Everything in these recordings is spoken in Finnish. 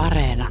Areena.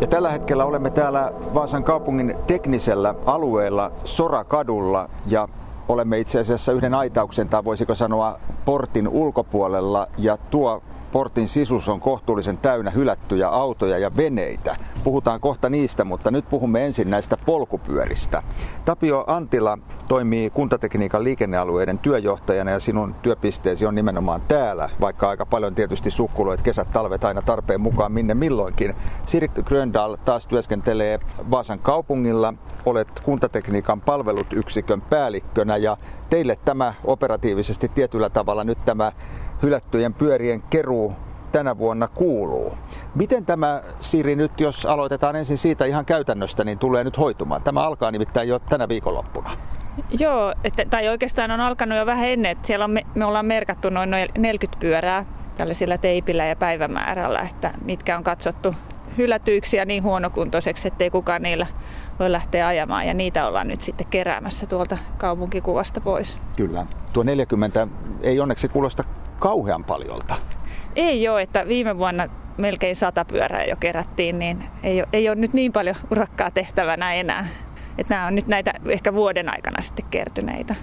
Ja tällä hetkellä olemme täällä Vaasan kaupungin teknisellä alueella Sorakadulla ja olemme itse asiassa yhden aitauksen tai voisiko sanoa portin ulkopuolella ja tuo portin sisus on kohtuullisen täynnä hylättyjä autoja ja veneitä. Puhutaan kohta niistä, mutta nyt puhumme ensin näistä polkupyöristä. Tapio Antila toimii kuntatekniikan liikennealueiden työjohtajana ja sinun työpisteesi on nimenomaan täällä, vaikka aika paljon tietysti sukkuloit kesät, talvet aina tarpeen mukaan minne milloinkin. Sirik Gröndal taas työskentelee Vaasan kaupungilla. Olet kuntatekniikan palvelut yksikön päällikkönä ja teille tämä operatiivisesti tietyllä tavalla nyt tämä hylättyjen pyörien keruu tänä vuonna kuuluu. Miten tämä, Siri, nyt jos aloitetaan ensin siitä ihan käytännöstä, niin tulee nyt hoitumaan? Tämä alkaa nimittäin jo tänä viikonloppuna. Joo, että, tai oikeastaan on alkanut jo vähän ennen, että siellä on, me, me ollaan merkattu noin 40 pyörää tällaisilla teipillä ja päivämäärällä, että mitkä on katsottu hylätyiksi ja niin huonokuntoiseksi, ettei kukaan niillä voi lähteä ajamaan. Ja niitä ollaan nyt sitten keräämässä tuolta kaupunkikuvasta pois. Kyllä. Tuo 40 ei onneksi kuulosta kauhean paljolta. Ei ole, että viime vuonna melkein sata pyörää jo kerättiin, niin ei ole, ei ole nyt niin paljon urakkaa tehtävänä enää. Että nämä on nyt näitä ehkä vuoden aikana sitten kertyneitä.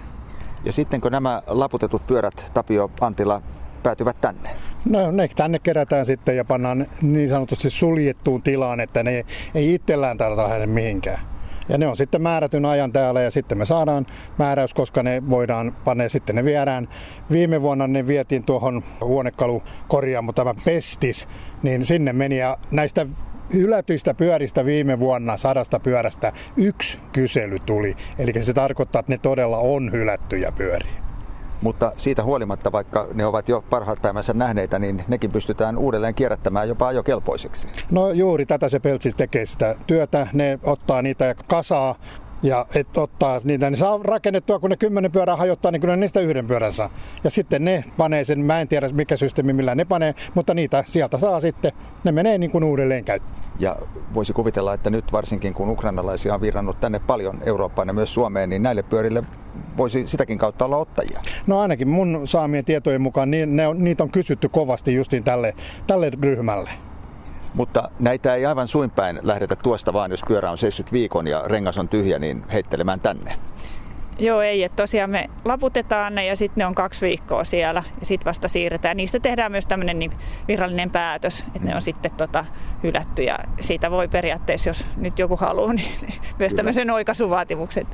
Ja sitten kun nämä laputetut pyörät, Tapio Antila, päätyvät tänne? No ne tänne kerätään sitten ja pannaan niin sanotusti suljettuun tilaan, että ne ei itsellään täältä lähde mihinkään. Ja ne on sitten määrätyn ajan täällä ja sitten me saadaan määräys, koska ne voidaan panna sitten ne viedään. Viime vuonna ne vietiin tuohon huonekalukorjaamoon tämä Pestis, niin sinne meni ja näistä hylätyistä pyöristä viime vuonna sadasta pyörästä yksi kysely tuli. Eli se tarkoittaa, että ne todella on hylättyjä pyöriä. Mutta siitä huolimatta, vaikka ne ovat jo parhaat päivänsä nähneitä, niin nekin pystytään uudelleen kierrättämään jopa ajokelpoisiksi. No juuri tätä se Peltsis tekee sitä työtä. Ne ottaa niitä ja kasaa ja et ottaa niitä, niin saa rakennettua, kun ne kymmenen pyörää hajottaa, niin kyllä niistä yhden pyörän saa. Ja sitten ne panee sen, mä en tiedä mikä systeemi millä ne panee, mutta niitä sieltä saa sitten, ne menee niin kuin uudelleen käyttöön. Ja voisi kuvitella, että nyt varsinkin kun ukrainalaisia on virrannut tänne paljon Eurooppaan ja myös Suomeen, niin näille pyörille voisi sitäkin kautta olla ottajia. No ainakin mun saamien tietojen mukaan niin ne on, niitä on kysytty kovasti justiin tälle, tälle ryhmälle. Mutta näitä ei aivan suinpäin lähdetä tuosta vaan, jos pyörä on seissyt viikon ja rengas on tyhjä, niin heittelemään tänne. Joo, ei. Että tosiaan me laputetaan ne ja sitten ne on kaksi viikkoa siellä ja sitten vasta siirretään. Niistä tehdään myös tämmöinen niin virallinen päätös, että mm. ne on sitten tota, hylätty ja siitä voi periaatteessa, jos nyt joku haluaa, niin myös tämmöisen oikaisuvaatimuksen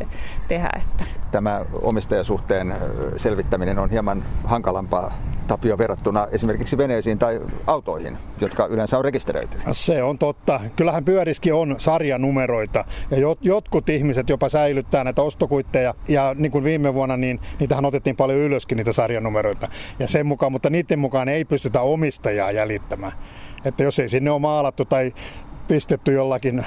tehdä. Että. Tämä omistajasuhteen selvittäminen on hieman hankalampaa Tapio verrattuna esimerkiksi veneisiin tai autoihin, jotka yleensä on rekisteröity. Se on totta. Kyllähän pyöriski on sarjanumeroita ja jotkut ihmiset jopa säilyttää näitä ostokuitteja ja niin kuin viime vuonna, niin niitähän otettiin paljon ylöskin niitä sarjanumeroita. Ja sen mukaan, mutta niiden mukaan ei pystytä omistajaa jäljittämään. Että jos ei sinne ole maalattu tai pistetty jollakin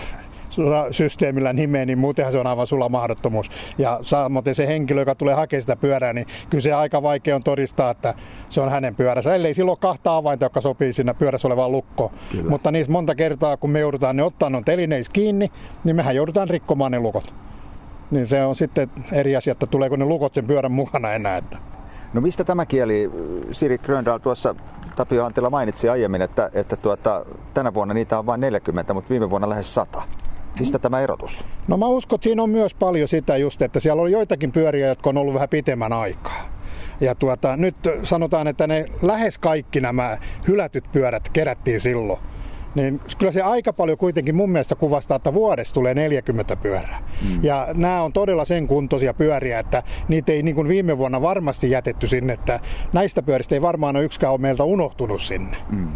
systeemillä nimeen, niin muutenhan se on aivan sulla mahdottomuus. Ja samoin se henkilö, joka tulee hakemaan sitä pyörää, niin kyllä se aika vaikea on todistaa, että se on hänen pyöränsä. Ellei silloin kahta avainta, jotka sopii siinä pyörässä olevaan lukkoon. Mutta niissä monta kertaa, kun me joudutaan ne ottaa ne telineis kiinni, niin mehän joudutaan rikkomaan ne lukot niin se on sitten eri asia, että tuleeko ne lukot sen pyörän mukana enää. Että. No mistä tämä kieli, Siri Gröndal tuossa Tapio Antila mainitsi aiemmin, että, että tuota, tänä vuonna niitä on vain 40, mutta viime vuonna lähes 100. Mistä tämä erotus? No mä uskon, että siinä on myös paljon sitä just, että siellä on joitakin pyöriä, jotka on ollut vähän pitemmän aikaa. Ja tuota, nyt sanotaan, että ne lähes kaikki nämä hylätyt pyörät kerättiin silloin niin kyllä se aika paljon kuitenkin mun mielestä kuvastaa, että vuodessa tulee 40 pyörää. Mm. Ja nämä on todella sen kuntoisia pyöriä, että niitä ei niin kuin viime vuonna varmasti jätetty sinne, että näistä pyöristä ei varmaan ole yksikään ole meiltä unohtunut sinne. Mm.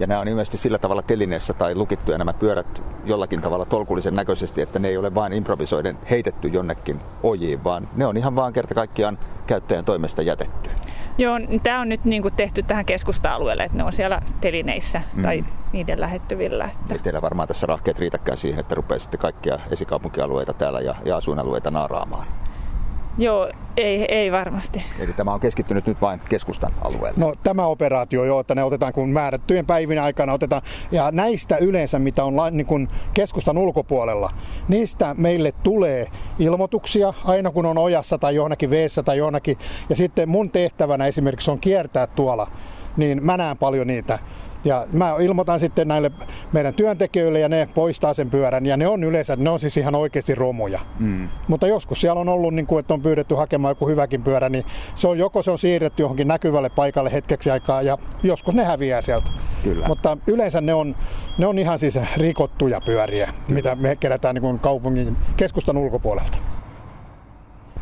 Ja nämä on ilmeisesti sillä tavalla telineessä tai lukittuja nämä pyörät jollakin tavalla tolkullisen näköisesti, että ne ei ole vain improvisoiden heitetty jonnekin ojiin, vaan ne on ihan vaan kerta kaikkiaan käyttäjän toimesta jätetty. Joo, tämä on nyt niin kuin tehty tähän keskusta-alueelle, että ne on siellä telineissä mm. tai niiden lähettyvillä. Että... Ei teillä varmaan tässä rahkeet riitäkään siihen, että rupeaisitte kaikkia esikaupunkialueita täällä ja, ja asuinalueita naaraamaan. Joo, ei, ei varmasti. Eli tämä on keskittynyt nyt vain keskustan alueelle? No tämä operaatio jo, että ne otetaan kun määrättyjen päivien aikana otetaan. Ja näistä yleensä, mitä on niin kuin keskustan ulkopuolella, niistä meille tulee ilmoituksia aina kun on ojassa tai johonkin veessä tai johonkin. Ja sitten mun tehtävänä esimerkiksi on kiertää tuolla, niin mä näen paljon niitä. Ja mä ilmoitan sitten näille meidän työntekijöille ja ne poistaa sen pyörän. Ja ne on yleensä, ne on siis ihan oikeasti romuja. Mm. Mutta joskus siellä on ollut, niin kuin, että on pyydetty hakemaan joku hyväkin pyörä, niin se on joko se on siirretty johonkin näkyvälle paikalle hetkeksi aikaa ja joskus ne häviää sieltä. Kyllä. Mutta yleensä ne on, ne on ihan siis rikottuja pyöriä, Kyllä. mitä me kerätään niin kuin kaupungin keskustan ulkopuolelta.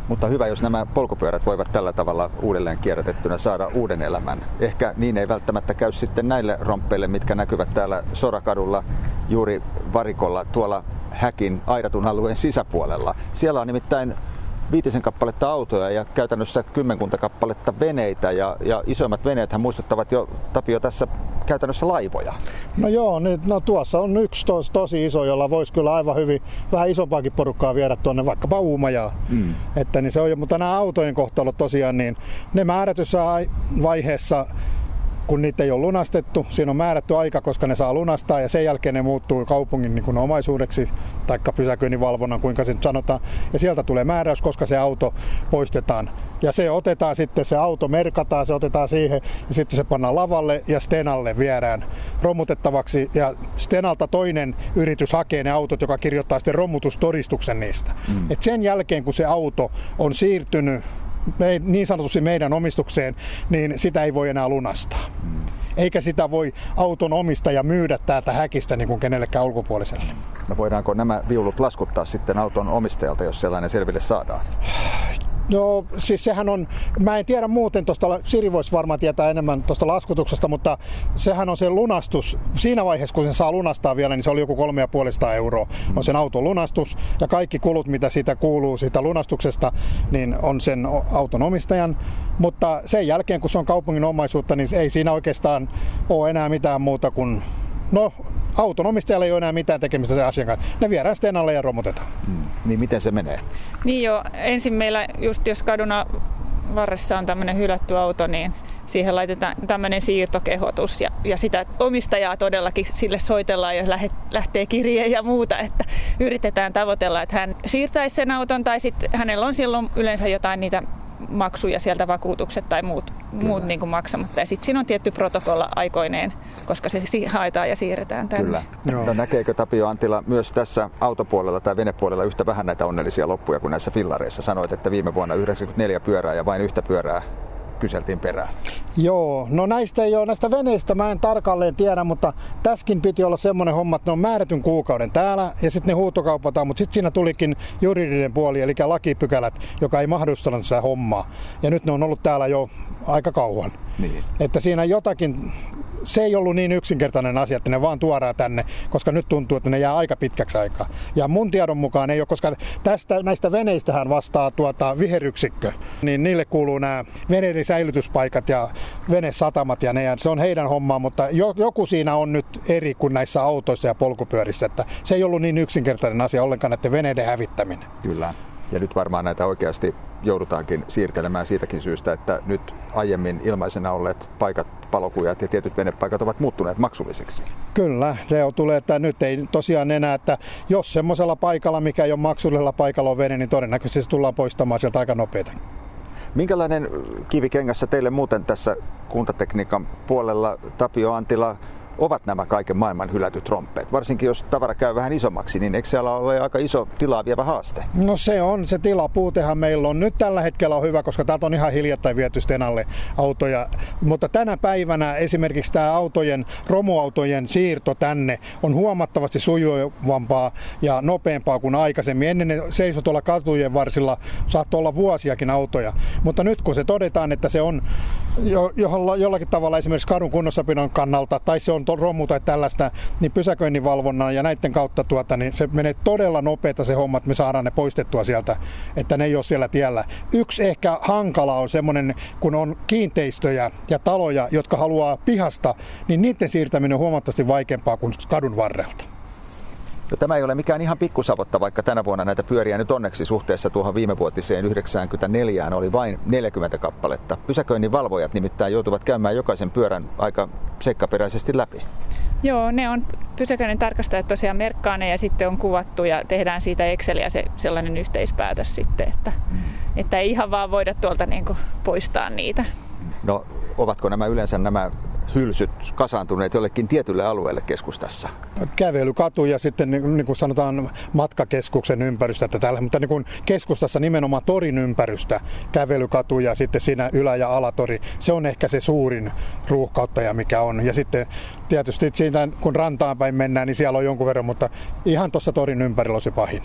Mutta hyvä, jos nämä polkupyörät voivat tällä tavalla uudelleen kierrätettynä saada uuden elämän. Ehkä niin ei välttämättä käy sitten näille romppeille, mitkä näkyvät täällä Sorakadulla juuri varikolla tuolla häkin aidatun alueen sisäpuolella. Siellä on nimittäin viitisen kappaletta autoja ja käytännössä kymmenkunta kappaletta veneitä ja, ja isoimmat veneethän muistuttavat jo Tapio tässä käytännössä laivoja. No joo, niin, no tuossa on yksi tos, tosi iso, jolla voisi kyllä aivan hyvin vähän isompaakin porukkaa viedä tuonne vaikkapa Uumajaan. Mm. Että niin se on, mutta nämä autojen kohtalot tosiaan, niin ne määrätyssä vaiheessa kun niitä ei ole lunastettu. Siinä on määrätty aika, koska ne saa lunastaa ja sen jälkeen ne muuttuu kaupungin niin kuin omaisuudeksi, taikka pysäköinninvalvonnan, kuinka se nyt sanotaan. Ja sieltä tulee määräys, koska se auto poistetaan. Ja se otetaan sitten, se auto merkataan, se otetaan siihen ja sitten se pannaan lavalle ja Stenalle viedään romutettavaksi. Ja Stenalta toinen yritys hakee ne autot, joka kirjoittaa sitten romutustodistuksen niistä. Mm. Et sen jälkeen, kun se auto on siirtynyt me, niin sanotusti meidän omistukseen, niin sitä ei voi enää lunastaa. Mm. Eikä sitä voi auton omistaja myydä täältä häkistä niin kuin kenellekään ulkopuoliselle. No voidaanko nämä viulut laskuttaa sitten auton omistajalta, jos sellainen selville saadaan? No siis sehän on, mä en tiedä muuten tuosta, Siri voisi varmaan tietää enemmän tuosta laskutuksesta, mutta sehän on se lunastus, siinä vaiheessa kun sen saa lunastaa vielä, niin se oli joku 3,5 euroa, on sen auton lunastus ja kaikki kulut, mitä siitä kuuluu siitä lunastuksesta, niin on sen auton omistajan. Mutta sen jälkeen, kun se on kaupungin omaisuutta, niin ei siinä oikeastaan ole enää mitään muuta kuin No, auton omistajalla ei ole enää mitään tekemistä sen asian kanssa. Ne viedään sitten alle ja romutetaan. Hmm. Niin miten se menee? Niin jo, ensin meillä just jos kaduna varressa on tämmöinen hylätty auto, niin siihen laitetaan tämmöinen siirtokehotus ja, ja sitä omistajaa todellakin sille soitellaan, jos lähtee kirje ja muuta, että yritetään tavoitella, että hän siirtäisi sen auton tai sitten hänellä on silloin yleensä jotain niitä maksuja sieltä vakuutukset tai muut, muut niin kuin maksamatta. Ja sitten siinä on tietty protokolla aikoineen, koska se haetaan ja siirretään tänne. Kyllä. Joo. No näkeekö Tapio Antila myös tässä autopuolella tai venepuolella yhtä vähän näitä onnellisia loppuja kuin näissä fillareissa? Sanoit, että viime vuonna 94 pyörää ja vain yhtä pyörää kyseltiin perään. Joo, no näistä ei ole, näistä veneistä mä en tarkalleen tiedä, mutta täskin piti olla semmoinen homma, että ne on määrätyn kuukauden täällä ja sitten ne huutokaupataan, mutta sitten siinä tulikin juridinen puoli, eli lakipykälät, joka ei mahdollistanut sitä hommaa. Ja nyt ne on ollut täällä jo aika kauan. Niin. Että siinä jotakin se ei ollut niin yksinkertainen asia, että ne vaan tuodaan tänne, koska nyt tuntuu, että ne jää aika pitkäksi aikaa. Ja mun tiedon mukaan ei ole, koska tästä, näistä veneistähän vastaa tuota viheryksikkö, niin niille kuuluu nämä veneiden säilytyspaikat ja venesatamat ja ne, ja se on heidän hommaa, mutta jo, joku siinä on nyt eri kuin näissä autoissa ja polkupyörissä, että se ei ollut niin yksinkertainen asia ollenkaan näiden veneiden hävittäminen. Kyllä. Ja nyt varmaan näitä oikeasti joudutaankin siirtelemään siitäkin syystä, että nyt aiemmin ilmaisena olleet paikat, palokujat ja tietyt venepaikat ovat muuttuneet maksullisiksi. Kyllä, se on tulee, että nyt ei tosiaan enää, että jos semmoisella paikalla, mikä ei ole maksullisella paikalla on vene, niin todennäköisesti se tullaan poistamaan sieltä aika nopeita. Minkälainen kivikengässä teille muuten tässä kuntatekniikan puolella, Tapio Antila, ovat nämä kaiken maailman hylätyt romppeet? Varsinkin jos tavara käy vähän isommaksi, niin eikö siellä ole aika iso tilaa vievä haaste? No se on, se tilapuutehan meillä on. Nyt tällä hetkellä on hyvä, koska täältä on ihan hiljattain viety Stenalle autoja. Mutta tänä päivänä esimerkiksi tämä autojen, romuautojen siirto tänne on huomattavasti sujuvampaa ja nopeampaa kuin aikaisemmin. Ennen ne seisoi tuolla katujen varsilla, saattoi olla vuosiakin autoja. Mutta nyt kun se todetaan, että se on jo, jollakin tavalla esimerkiksi kadun kunnossapidon kannalta tai se on romu tai tällaista, niin pysäköinninvalvonnan ja näiden kautta tuota, niin se menee todella nopeita se homma, että me saadaan ne poistettua sieltä, että ne ei ole siellä tiellä. Yksi ehkä hankala on semmoinen, kun on kiinteistöjä ja taloja, jotka haluaa pihasta, niin niiden siirtäminen on huomattavasti vaikeampaa kuin kadun varrelta. No, tämä ei ole mikään ihan pikkusavotta, vaikka tänä vuonna näitä pyöriä nyt onneksi suhteessa tuohon viimevuotiseen 94 oli vain 40 kappaletta. Pysäköinnin valvojat nimittäin joutuvat käymään jokaisen pyörän aika seikkaperäisesti läpi. Joo, ne on pysäköinnin tarkastajat tosiaan merkkaa ne ja sitten on kuvattu ja tehdään siitä Exceliä se sellainen yhteispäätös sitten, että, mm. että ei ihan vaan voida tuolta niin kuin poistaa niitä. No, ovatko nämä yleensä nämä hylsyt kasaantuneet jollekin tietylle alueelle keskustassa? Kävelykatu ja sitten niin, niin kuin sanotaan matkakeskuksen ympärystä täällä, mutta niin kuin keskustassa nimenomaan torin ympärystä, kävelykatu ja sitten siinä ylä- ja alatori, se on ehkä se suurin ruuhkauttaja mikä on. Ja sitten tietysti siitä kun rantaan päin mennään, niin siellä on jonkun verran, mutta ihan tuossa torin ympärillä on se pahin.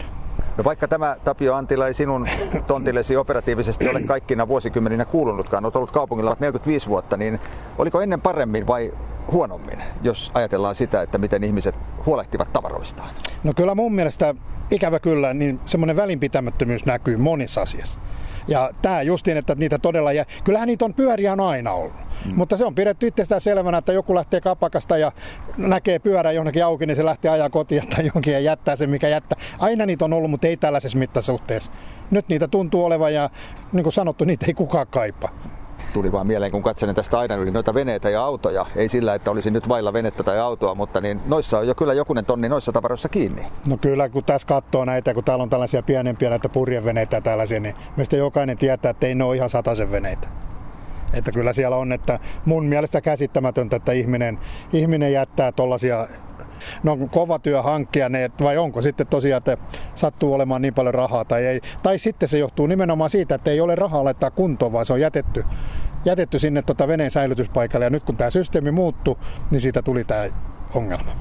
No vaikka tämä Tapio Antila ei sinun tontillesi operatiivisesti ole kaikkina vuosikymmeninä kuulunutkaan, olet ollut kaupungilla 45 vuotta, niin oliko ennen paremmin vai huonommin, jos ajatellaan sitä, että miten ihmiset huolehtivat tavaroistaan? No kyllä mun mielestä ikävä kyllä, niin semmoinen välinpitämättömyys näkyy monissa asiassa. Ja tämä justiin, että niitä todella, ja kyllähän niitä on pyöriä on aina ollut. Mm. Mutta se on pidetty itsestään selvänä, että joku lähtee kapakasta ja näkee pyörän jonnekin auki, niin se lähtee ajaa kotiin tai jonkin ja jättää sen, mikä jättää. Aina niitä on ollut, mutta ei tällaisessa mittasuhteessa. Nyt niitä tuntuu olevan ja niin kuin sanottu, niitä ei kukaan kaipaa tuli vaan mieleen, kun katselin tästä aina yli noita veneitä ja autoja. Ei sillä, että olisi nyt vailla venettä tai autoa, mutta niin noissa on jo kyllä jokunen tonni noissa tavaroissa kiinni. No kyllä, kun tässä katsoo näitä, kun täällä on tällaisia pienempiä näitä purjeveneitä ja tällaisia, niin meistä jokainen tietää, että ei ne ole ihan sataisen veneitä. Että kyllä siellä on, että mun mielestä käsittämätöntä, että ihminen, ihminen jättää tuollaisia no kova työ hankkia ne, vai onko sitten tosiaan, että sattuu olemaan niin paljon rahaa tai ei. Tai sitten se johtuu nimenomaan siitä, että ei ole rahaa laittaa kuntoon, vaan se on jätetty, jätetty sinne tota veneen säilytyspaikalle. Ja nyt kun tämä systeemi muuttui, niin siitä tuli tämä ongelma.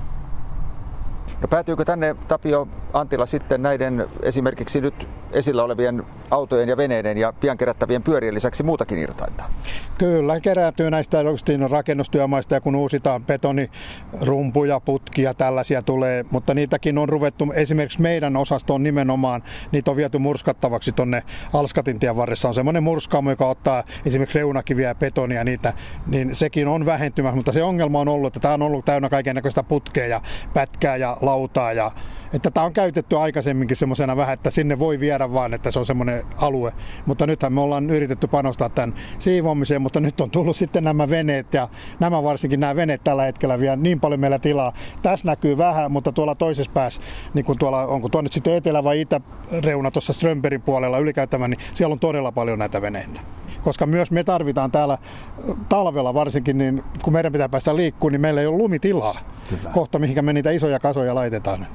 No päätyykö tänne Tapio Antila sitten näiden esimerkiksi nyt esillä olevien autojen ja veneiden ja pian kerättävien pyörien lisäksi muutakin irtainta? Kyllä, kerääntyy näistä rakennustyömaista ja kun uusitaan betonirumpuja, putkia, tällaisia tulee, mutta niitäkin on ruvettu, esimerkiksi meidän osastoon nimenomaan, niitä on viety murskattavaksi tuonne Alskatintien varressa. On semmoinen murskaamo, joka ottaa esimerkiksi reunakiviä ja betonia niitä, niin sekin on vähentymässä, mutta se ongelma on ollut, että tämä on ollut täynnä kaiken näköistä putkea ja pätkää ja lautaa ja että tämä on käytetty aikaisemminkin semmoisena vähän, että sinne voi viedä vaan, että se on semmoinen alue. Mutta nythän me ollaan yritetty panostaa tämän siivoamiseen, mutta nyt on tullut sitten nämä veneet ja nämä varsinkin nämä veneet tällä hetkellä vielä niin paljon meillä tilaa. Tässä näkyy vähän, mutta tuolla toisessa päässä, niin kuin tuolla, onko tuo nyt sitten etelä- vai itäreuna tuossa Strömberin puolella ylikäyttämään, niin siellä on todella paljon näitä veneitä koska myös me tarvitaan täällä talvella varsinkin, niin kun meidän pitää päästä liikkuun, niin meillä ei ole lumitilaa Kyllä. kohta, mihinkä me niitä isoja kasoja laitetaan.